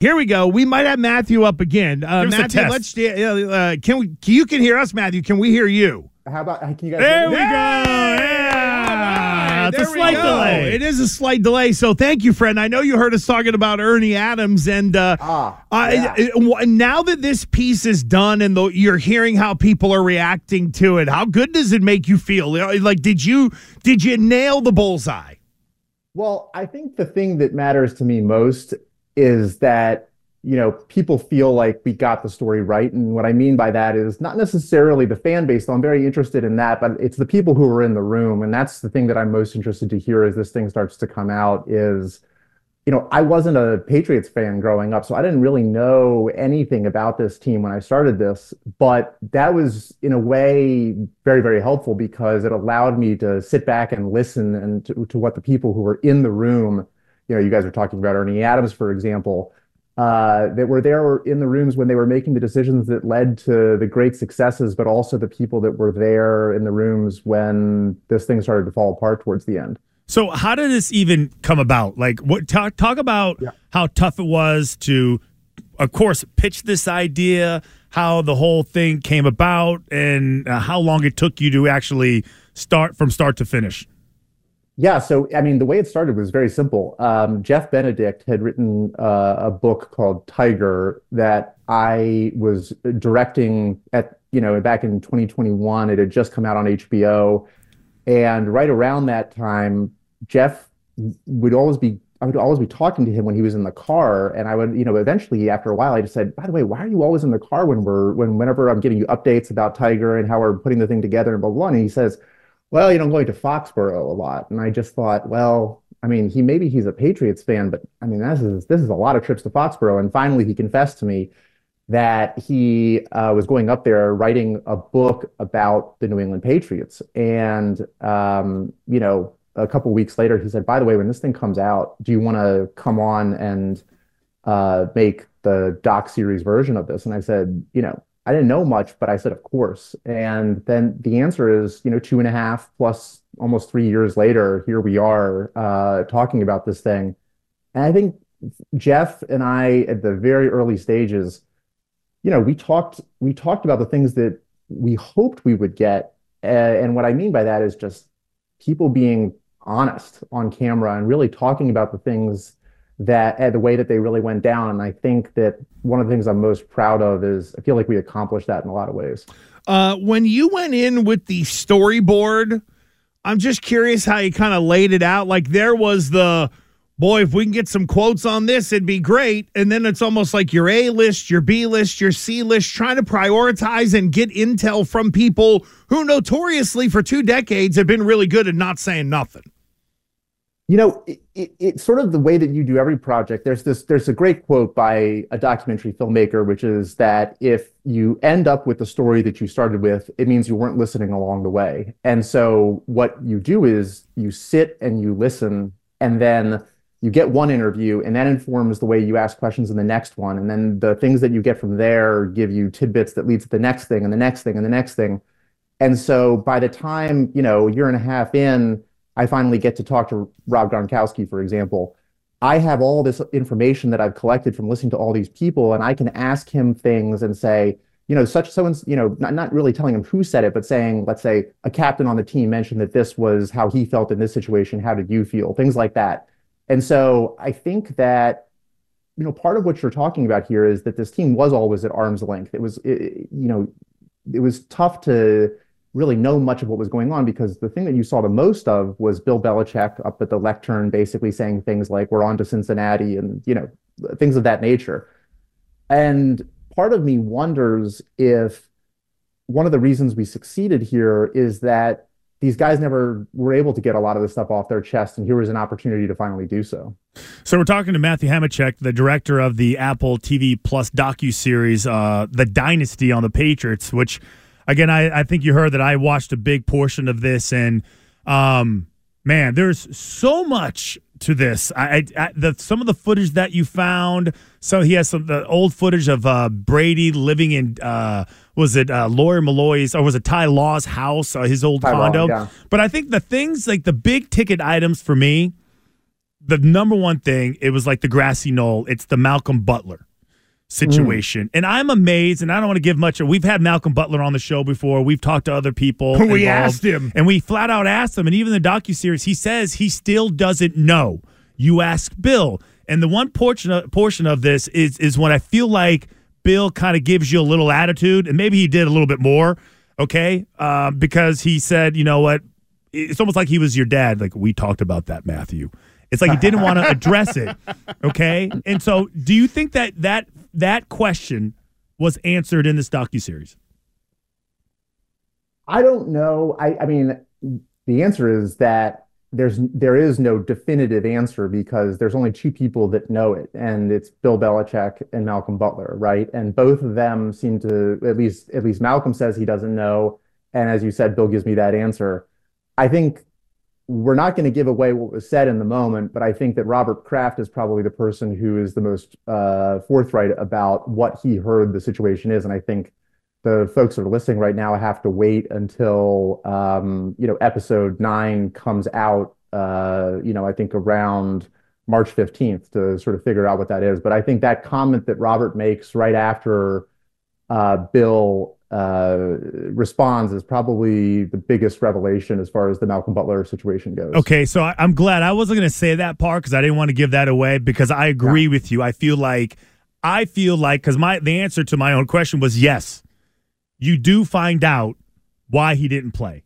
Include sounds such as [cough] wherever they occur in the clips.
Here we go. We might have Matthew up again. Uh, Give us a Matthew, test. let's uh, can we? You can hear us, Matthew. Can we hear you? How about can you guys? There hear we go. Yeah. It's a There we slight go. delay. It is a slight delay. So thank you, friend. I know you heard us talking about Ernie Adams, and uh, Ah, uh, yeah. it- it- now that this piece is done, and the, you're hearing how people are reacting to it, how good does it make you feel? Like, did you did you nail the bullseye? Well, I think the thing that matters to me most is that, you know, people feel like we got the story right. And what I mean by that is not necessarily the fan base, though I'm very interested in that, but it's the people who are in the room. And that's the thing that I'm most interested to hear as this thing starts to come out is, you know, I wasn't a Patriots fan growing up, so I didn't really know anything about this team when I started this. But that was, in a way, very, very helpful because it allowed me to sit back and listen and to, to what the people who were in the room, you know, you guys were talking about Ernie Adams, for example, uh, that were there in the rooms when they were making the decisions that led to the great successes, but also the people that were there in the rooms when this thing started to fall apart towards the end. So, how did this even come about? Like, what talk talk about Yeah. how tough it was to, of course, pitch this idea, how the whole thing came about, and uh, how long it took you to actually start from start to finish. Yeah, so I mean, the way it started was very simple. Um, Jeff Benedict had written uh, a book called Tiger that I was directing at, you know, back in 2021. It had just come out on HBO. And right around that time, Jeff would always be, I would always be talking to him when he was in the car. And I would, you know, eventually after a while, I just said, by the way, why are you always in the car when we're, when, whenever I'm giving you updates about Tiger and how we're putting the thing together and blah, blah, blah. And he says, well, you know, I'm going to Foxborough a lot. And I just thought, well, I mean, he maybe he's a Patriots fan, but I mean, this is this is a lot of trips to Foxborough. And finally, he confessed to me that he uh, was going up there writing a book about the New England Patriots. And um, you know, a couple weeks later, he said, "By the way, when this thing comes out, do you want to come on and uh, make the doc series version of this?" And I said, "You know." I didn't know much, but I said, of course. And then the answer is, you know, two and a half plus almost three years later, here we are uh, talking about this thing. And I think Jeff and I, at the very early stages, you know, we talked we talked about the things that we hoped we would get. And what I mean by that is just people being honest on camera and really talking about the things that uh, the way that they really went down. And I think that one of the things I'm most proud of is I feel like we accomplished that in a lot of ways. Uh, when you went in with the storyboard, I'm just curious how you kind of laid it out. Like there was the boy, if we can get some quotes on this, it'd be great. And then it's almost like your A list, your B list, your C list, trying to prioritize and get intel from people who notoriously for two decades have been really good at not saying nothing. You know, it, it, it's sort of the way that you do every project. There's this, there's a great quote by a documentary filmmaker, which is that if you end up with the story that you started with, it means you weren't listening along the way. And so what you do is you sit and you listen, and then you get one interview, and that informs the way you ask questions in the next one. And then the things that you get from there give you tidbits that leads to the next thing and the next thing and the next thing. And so by the time, you know, a year and a half in, I finally get to talk to Rob Gronkowski, for example. I have all this information that I've collected from listening to all these people, and I can ask him things and say, you know, such so and you know, not, not really telling him who said it, but saying, let's say a captain on the team mentioned that this was how he felt in this situation. How did you feel? Things like that. And so I think that, you know, part of what you're talking about here is that this team was always at arm's length. It was, it, you know, it was tough to really know much of what was going on because the thing that you saw the most of was Bill Belichick up at the lectern basically saying things like we're on to Cincinnati and you know things of that nature. And part of me wonders if one of the reasons we succeeded here is that these guys never were able to get a lot of this stuff off their chest and here was an opportunity to finally do so. So we're talking to Matthew Hamachek, the director of the Apple TV Plus docu series, uh, "The Dynasty" on the Patriots. Which, again, I, I think you heard that I watched a big portion of this, and um, man, there's so much to this. I, I, the some of the footage that you found. So he has some the old footage of uh, Brady living in uh, was it uh, Lawyer Milloy's or was it Ty Law's house, uh, his old Ty Law, condo. yeah. But I think the things like the big ticket items for me the number one thing, it was like the grassy knoll. It's the Malcolm Butler situation. Mm. And I'm amazed, and I don't want to give much. We've had Malcolm Butler on the show before. We've talked to other people. [laughs] we asked him. And we flat out asked him. And even the docu-series, he says he still doesn't know. You ask Bill. And the one portion of, portion of this is is when I feel like Bill kind of gives you a little attitude, and maybe he did a little bit more, okay? Uh, because he said, you know what? It's almost like he was your dad. Like we talked about that, Matthew. It's like he didn't want to [laughs] address it. Okay. And so do you think that that that question was answered in this docu series? I don't know. I, I mean, the answer is that there's there is no definitive answer because there's only two people that know it, and it's Bill Belichick and Malcolm Butler, right? And both of them seem to at least at least Malcolm says he doesn't know, and as you said, Bill gives me that answer. I think we're not going to give away what was said in the moment, but I think that Robert Kraft is probably the person who is the most uh, forthright about what he heard the situation is, and I think the folks that are listening right now have to wait until um, you know episode nine comes out. Uh, you know, I think around March fifteenth to sort of figure out what that is. But I think that comment that Robert makes right after uh, Bill Uh, responds is probably the biggest revelation as far as the Malcolm Butler situation goes. Okay, so I, am glad I wasn't going to say that part because I didn't want to give that away because I agree yeah. with you. I feel like I feel like because my the answer to my own question was yes you do find out why he didn't play,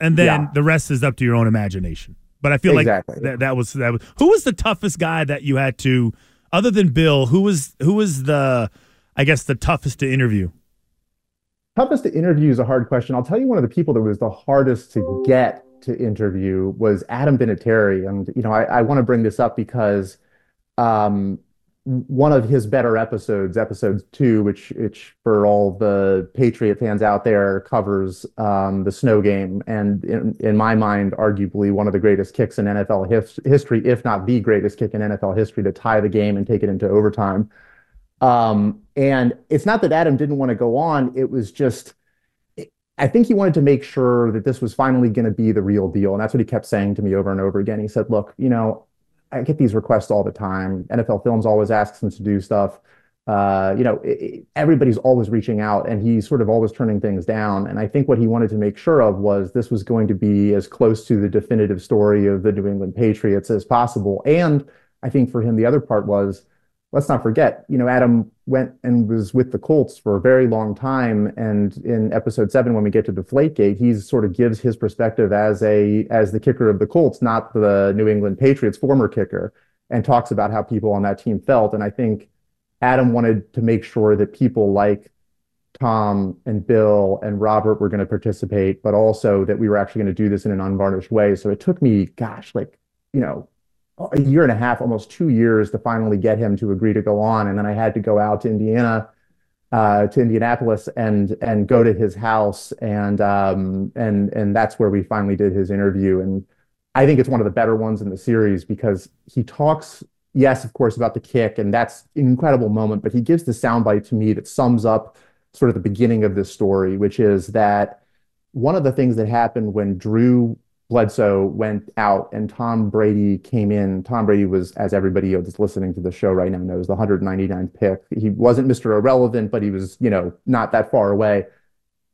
and then yeah. the rest is up to your own imagination. But I feel exactly. like that, that was that was who was the toughest guy that you had to, other than Bill, who was who was the, I guess the toughest to interview. Toughest to interview is a hard question. I'll tell you one of the people that was the hardest to get to interview was Adam Vinatieri, and you know I, I want to bring this up because um, one of his better episodes, episode two, which which for all the Patriot fans out there covers um, the snow game, and in, in, my mind, arguably one of the greatest kicks in NFL his, history, if not the greatest kick in NFL history, to tie the game and take it into overtime. Um, and it's not that Adam didn't want to go on; it was just. I think he wanted to make sure that this was finally going to be the real deal. And that's what he kept saying to me over and over again. He said, Look, you know, I get these requests all the time. NFL Films always asks him to do stuff. Uh, you know, it, everybody's always reaching out, and he's sort of always turning things down. And I think what he wanted to make sure of was this was going to be as close to the definitive story of the New England Patriots as possible. And I think for him, the other part was let's not forget, you know, Adam went and was with the Colts for a very long time. And in episode seven, when we get to Deflategate, he sort of gives his perspective as a as the kicker of the Colts, not the New England Patriots former kicker, and talks about how people on that team felt. And I think Adam wanted to make sure that people like Tom and Bill and Robert were going to participate, but also that we were actually going to do this in an unvarnished way. So it took me, gosh, like, you know, a year and a half, almost two years to finally get him to agree to go on. And then I had to go out to Indiana, uh, to Indianapolis and and go to his house. And um, and and that's where we finally did his interview. And I think it's one of the better ones in the series because he talks, yes, of course, about the kick, and that's an incredible moment, but he gives the soundbite to me that sums up sort of the beginning of this story, which is that one of the things that happened when Drew Bledsoe went out and Tom Brady came in. Tom Brady was, as everybody that's listening to the show right now knows, the 199th pick. He wasn't Mr. Irrelevant, but he was, you know, not that far away.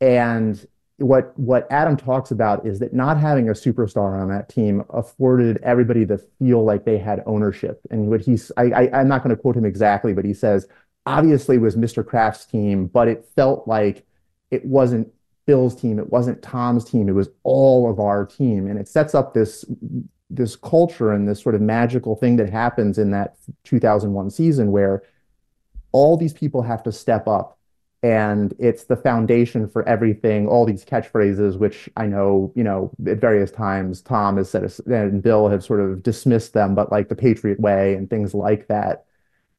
And what what Adam talks about is that not having a superstar on that team afforded everybody to feel like they had ownership. And what he's, I, I I'm not going to quote him exactly, but he says, obviously was Mr. Kraft's team, but it felt like it wasn't Bill's team. It wasn't Tom's team. It was all of our team. And it sets up this this culture and this sort of magical thing that happens in that 2001 season where all these people have to step up and it's the foundation for everything all these catchphrases which i know you know at various times tom has said and bill have sort of dismissed them but like the patriot way and things like that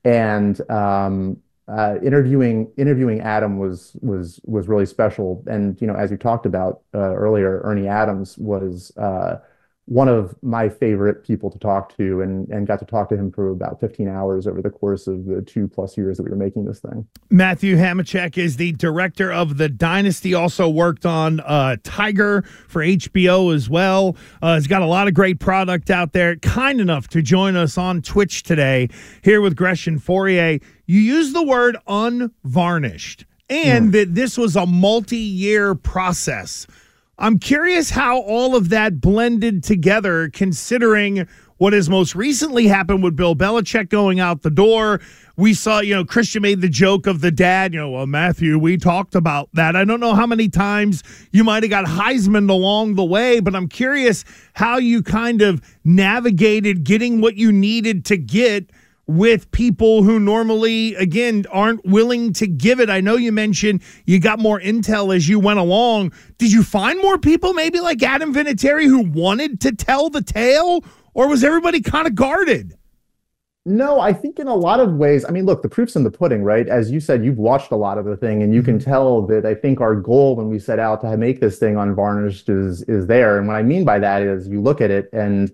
and um, uh, interviewing interviewing Adam was was was really special. And you know, as you talked about uh, earlier, Ernie Adams was uh, one of my favorite people to talk to and, and got to talk to him for about 15 hours over the course of the two plus years that we were making this thing. Matthew Hamachek is the director of The Dynasty, also worked on uh, Tiger for HBO as well. Uh, he's got a lot of great product out there. Kind enough to join us on Twitch today here with Gresh and Fauria. You use the word unvarnished and mm. that this was a multi year process. I'm curious how all of that blended together, considering what has most recently happened with Bill Belichick going out the door. We saw, you know, Christian made the joke of the dad, you know, well, Matthew, we talked about that. I don't know how many times you might have got Heisman along the way, but I'm curious how you kind of navigated getting what you needed to get with people who normally, again, aren't willing to give it. I know you mentioned you got more intel as you went along. Did you find more people, maybe like Adam Vinatieri, who wanted to tell the tale, or was everybody kind of guarded? No, I think in a lot of ways, I mean, look, the proof's in the pudding, right? As you said, you've watched a lot of the thing, and you can mm-hmm. tell that I think our goal when we set out to make this thing unvarnished is is there. And what I mean by that is you look at it and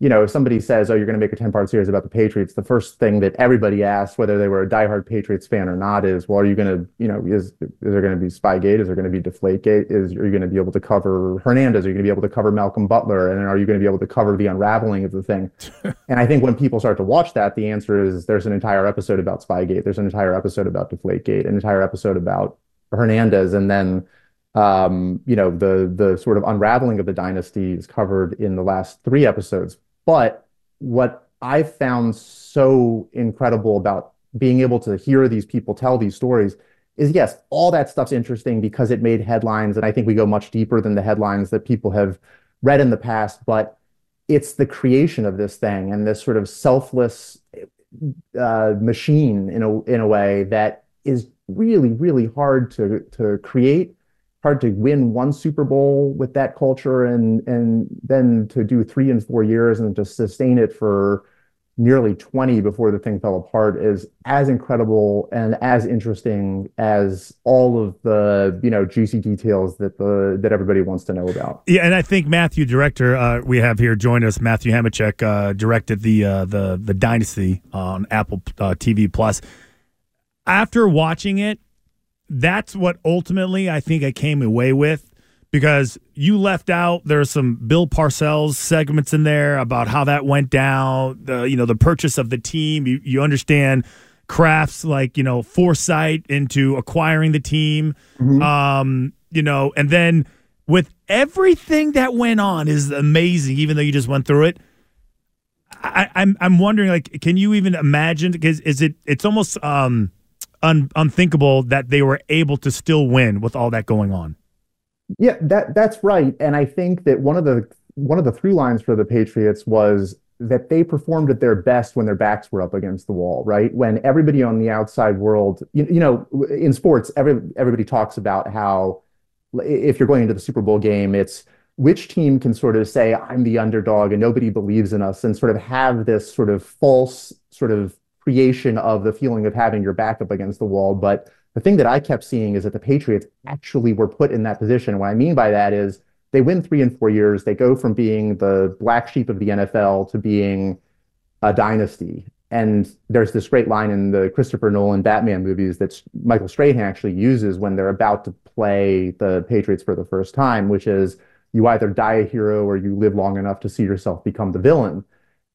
you know, if somebody says, "Oh, you're going to make a 10-part series about the Patriots," the first thing that everybody asks, whether they were a diehard Patriots fan or not, is, "Well, are you going to, you know, is is there going to be Spygate? Is there going to be Deflategate? Is are you going to be able to cover Hernandez? Are you going to be able to cover Malcolm Butler? And are you going to be able to cover the unraveling of the thing?" [laughs] and I think when people start to watch that, the answer is there's an entire episode about Spygate, there's an entire episode about Deflategate, an entire episode about Hernandez, and then um, you know, the the sort of unraveling of the dynasty is covered in the last three episodes. But what I found so incredible about being able to hear these people tell these stories is yes, all that stuff's interesting because it made headlines. And I think we go much deeper than the headlines that people have read in the past. But it's the creation of this thing and this sort of selfless uh, machine in a in a way that is really really hard to to create hard to win one Super Bowl with that culture and and then to do three and four years and to sustain it for nearly 20 before the thing fell apart is as incredible and as interesting as all of the you know juicy details that the that everybody wants to know about. Yeah, and I think Matthew, director, uh, we have here joined us. Matthew Hamachek uh, directed the uh, the the Dynasty on Apple uh, TV Plus. After watching it, that's what ultimately I think I came away with because you left out there's some Bill Parcells segments in there about how that went down, the you know the purchase of the team. You you understand Kraft's like you know foresight into acquiring the team, mm-hmm. um, you know, and then with everything that went on is amazing. Even though you just went through it, I, I'm I'm wondering like, can you even imagine? Because is it it's almost um un- unthinkable that they were able to still win with all that going on. Yeah, that that's right. And I think that one of the one of the through lines for the Patriots was that they performed at their best when their backs were up against the wall, right? When everybody on the outside world, you, you know, in sports, every everybody talks about how if you're going into the Super Bowl game, it's which team can sort of say I'm the underdog and nobody believes in us and sort of have this sort of false sort of creation of the feeling of having your back up against the wall. But the thing that I kept seeing is that the Patriots actually were put in that position. What I mean by that is they win three and four years. They go from being the black sheep of the NFL to being a dynasty. And there's this great line in the Christopher Nolan Batman movies that Michael Strahan actually uses when they're about to play the Patriots for the first time, which is you either die a hero or you live long enough to see yourself become the villain.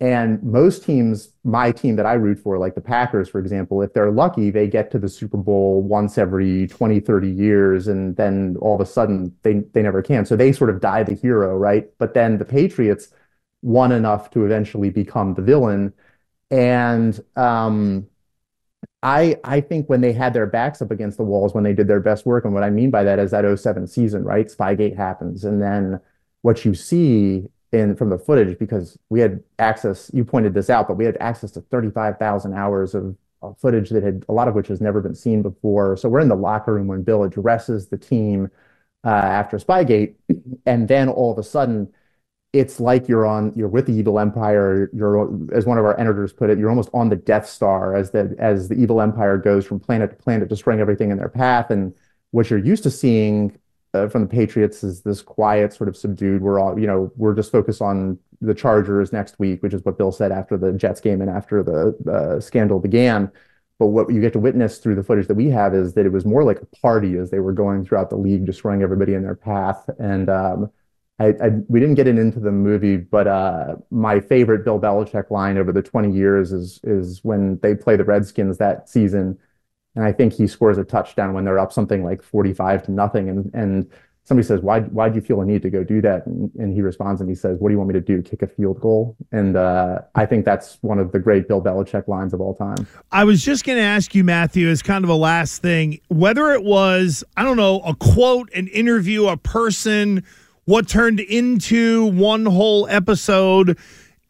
And most teams, my team that I root for, like the Packers, for example, if they're lucky, they get to the Super Bowl once every 20, 30 years, and then all of a sudden they, they never can. So they sort of die the hero, right? But then the Patriots won enough to eventually become the villain. And um, I I think when they had their backs up against the walls when they did their best work, and what I mean by that is that 07 season, right? Spygate happens. And then what you see in from the footage because we had access. You pointed this out, but we had access to 35,000 hours of, footage that had a lot of which has never been seen before. So we're in the locker room when Bill addresses the team uh, after Spygate, and then all of a sudden it's like you're on you're with the evil empire you're as one of our editors put it you're almost on the death star as the as the evil empire goes from planet to planet destroying everything in their path and what you're used to seeing uh, from the Patriots is this quiet, sort of subdued. We're all, you know, we're just focused on the Chargers next week, which is what Bill said after the Jets game and after the uh, scandal began. But what you get to witness through the footage that we have is that it was more like a party as they were going throughout the league, destroying everybody in their path. And um, I, I, we didn't get it into the movie, but uh, my favorite Bill Belichick line over the 20 years is is when they play the Redskins that season, and I think he scores a touchdown when they're up something like 45 to nothing, and and somebody says, why, why do you feel a need to go do that? And, and, he responds and he says, what do you want me to do? Kick a field goal? And uh, I think that's one of the great Bill Belichick lines of all time. I was just going to ask you, Matthew, as kind of a last thing, whether it was, I don't know, a quote, an interview, a person, what turned into one whole episode.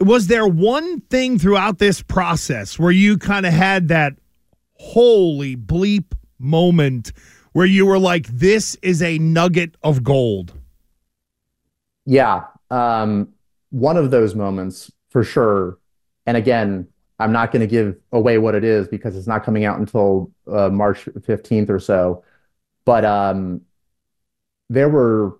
Was there one thing throughout this process where you kind of had that holy bleep moment where you were like, this is a nugget of gold? Yeah. Um, one of those moments for sure. And again, I'm not going to give away what it is because it's not coming out until uh, March 15th or so. But um, there were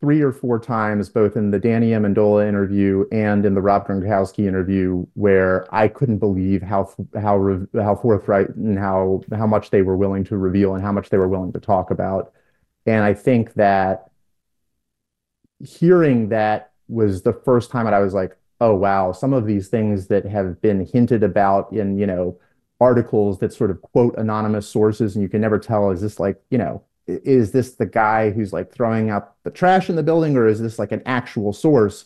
three or four times, both in the Danny Amendola interview and in the Rob Gronkowski interview, where I couldn't believe how how how forthright and how how much they were willing to reveal and how much they were willing to talk about. And I think that hearing that was the first time that I was like, oh wow, some of these things that have been hinted about in you know articles that sort of quote anonymous sources, and you can never tell is this like you know is this the guy who's like throwing out the trash in the building or is this like an actual source?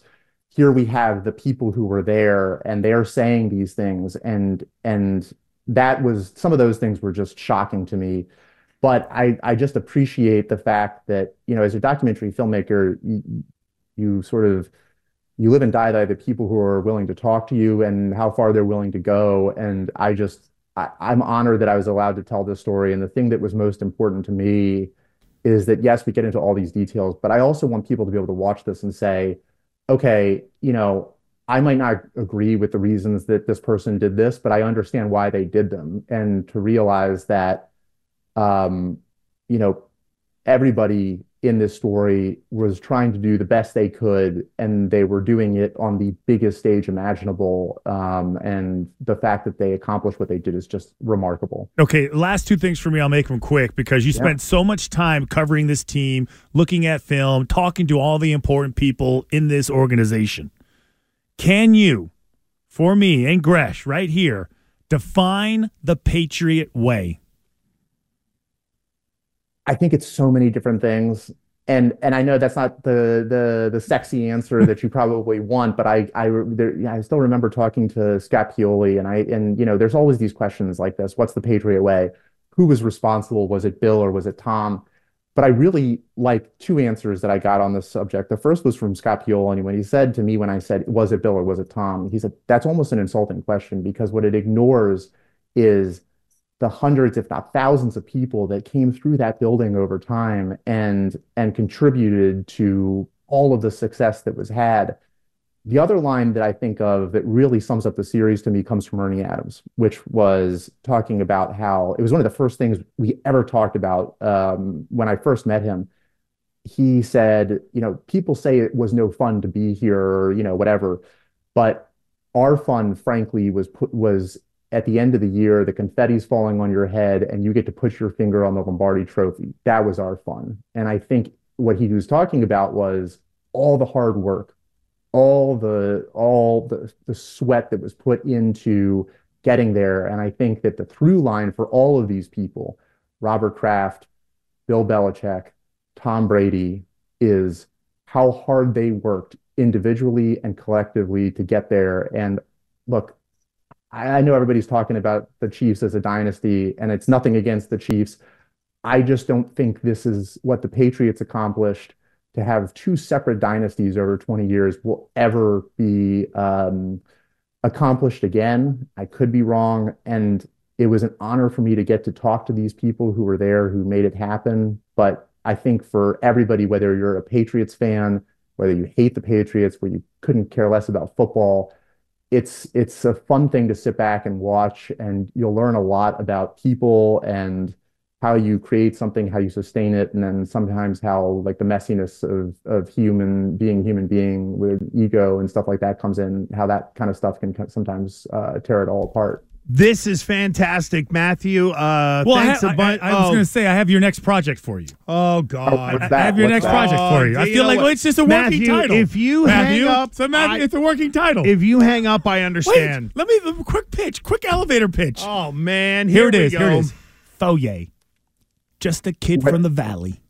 Here we have the people who were there and they're saying these things and and that was some of those things were just shocking to me. But i i just appreciate the fact that you know as a documentary filmmaker you, you sort of you live and die by the people who are willing to talk to you and how far they're willing to go. And i just I, I'm honored that I was allowed to tell this story. And the thing that was most important to me is that yes, we get into all these details, but I also want people to be able to watch this and say, okay, you know, I might not agree with the reasons that this person did this, but I understand why they did them, and to realize that, um, you know, everybody in this story was trying to do the best they could, and they were doing it on the biggest stage imaginable. Um, and the fact that they accomplished what they did is just remarkable. Okay, last two things for me. I'll make them quick because you spent yeah. so much time covering this team, looking at film, talking to all the important people in this organization. Can you, for me and Gresh, right here, define the Patriot way? I think it's so many different things. And and I know that's not the the the sexy answer that you probably want, but I I there, I still remember talking to Scott Pioli, and I and you know there's always these questions like this: What's the Patriot way? Who was responsible? Was it Bill or was it Tom? But I really like two answers that I got on this subject. The first was from Scott Pioli when he said to me when I said, "Was it Bill or was it Tom?" He said that's almost an insulting question because what it ignores is the hundreds, if not thousands of people that came through that building over time and and contributed to all of the success that was had. The other line that I think of that really sums up the series to me comes from Ernie Adams, which was talking about how it was one of the first things we ever talked about um, when I first met him. He said, you know, people say it was no fun to be here, or, you know, whatever, but our fun, frankly, was put, was at the end of the year, the confetti's falling on your head and you get to put your finger on the Lombardi trophy. That was our fun. And I think what he was talking about was all the hard work, all the all the, the sweat that was put into getting there. And I think that the through line for all of these people, Robert Kraft, Bill Belichick, Tom Brady, is how hard they worked individually and collectively to get there. And look, I know everybody's talking about the Chiefs as a dynasty, and it's nothing against the Chiefs. I just don't think this is what the Patriots accomplished to have two separate dynasties over 20 years will ever be um, accomplished again. I could be wrong. And it was an honor for me to get to talk to these people who were there, who made it happen. But I think for everybody, whether you're a Patriots fan, whether you hate the Patriots, where you couldn't care less about football, it's it's a fun thing to sit back and watch and you'll learn a lot about people and how you create something, how you sustain it, and then sometimes how like the messiness of of human being human being with ego and stuff like that comes in, how that kind of stuff can sometimes uh, tear it all apart. This is fantastic, Matthew. Uh, well, thanks I, ha- a bunch. I, I was oh, going to say I have your next project for you. oh God. What's I have your What's next that? project for you. I Oh, feel you like well, it's just a working Matthew, title. if you Matthew, hang up, so Matthew, I- it's a working title. If you hang up, I Wait, understand. let me quick pitch, quick elevator pitch. Oh man, here, here, it we is. Go. Here it is. Foyer, just a kid What? from the valley.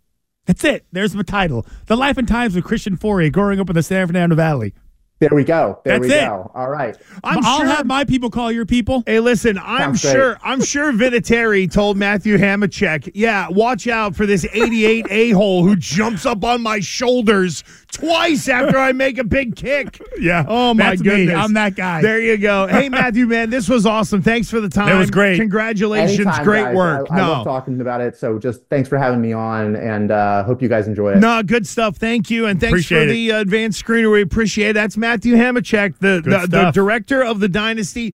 That's it. There's the title. The Life and Times of Christian Fauria growing up in the San Fernando Valley. There we go. There That's we it. go. All right. I'm I'll sure. have my people call your people. Hey, listen, I'm Sounds great. sure I'm [laughs] sure Vinatieri told Matthew Hamachek, yeah, watch out for this 88 a-hole who jumps up on my shoulders twice after I make a big kick. [laughs] Yeah. Oh my That's me. goodness. I'm that guy. There you go. [laughs] Hey Matthew, man, this was awesome. Thanks for the time. It was great. Congratulations. Anytime, great guys. work. I, I no. love talking about it. So just thanks for having me on, and uh, hope you guys enjoy it. No, good stuff. Thank you, and thanks Appreciate for it. the uh, advanced screener. We appreciate it. That's Matthew Hamachek, the, the, the director of the Dynasty.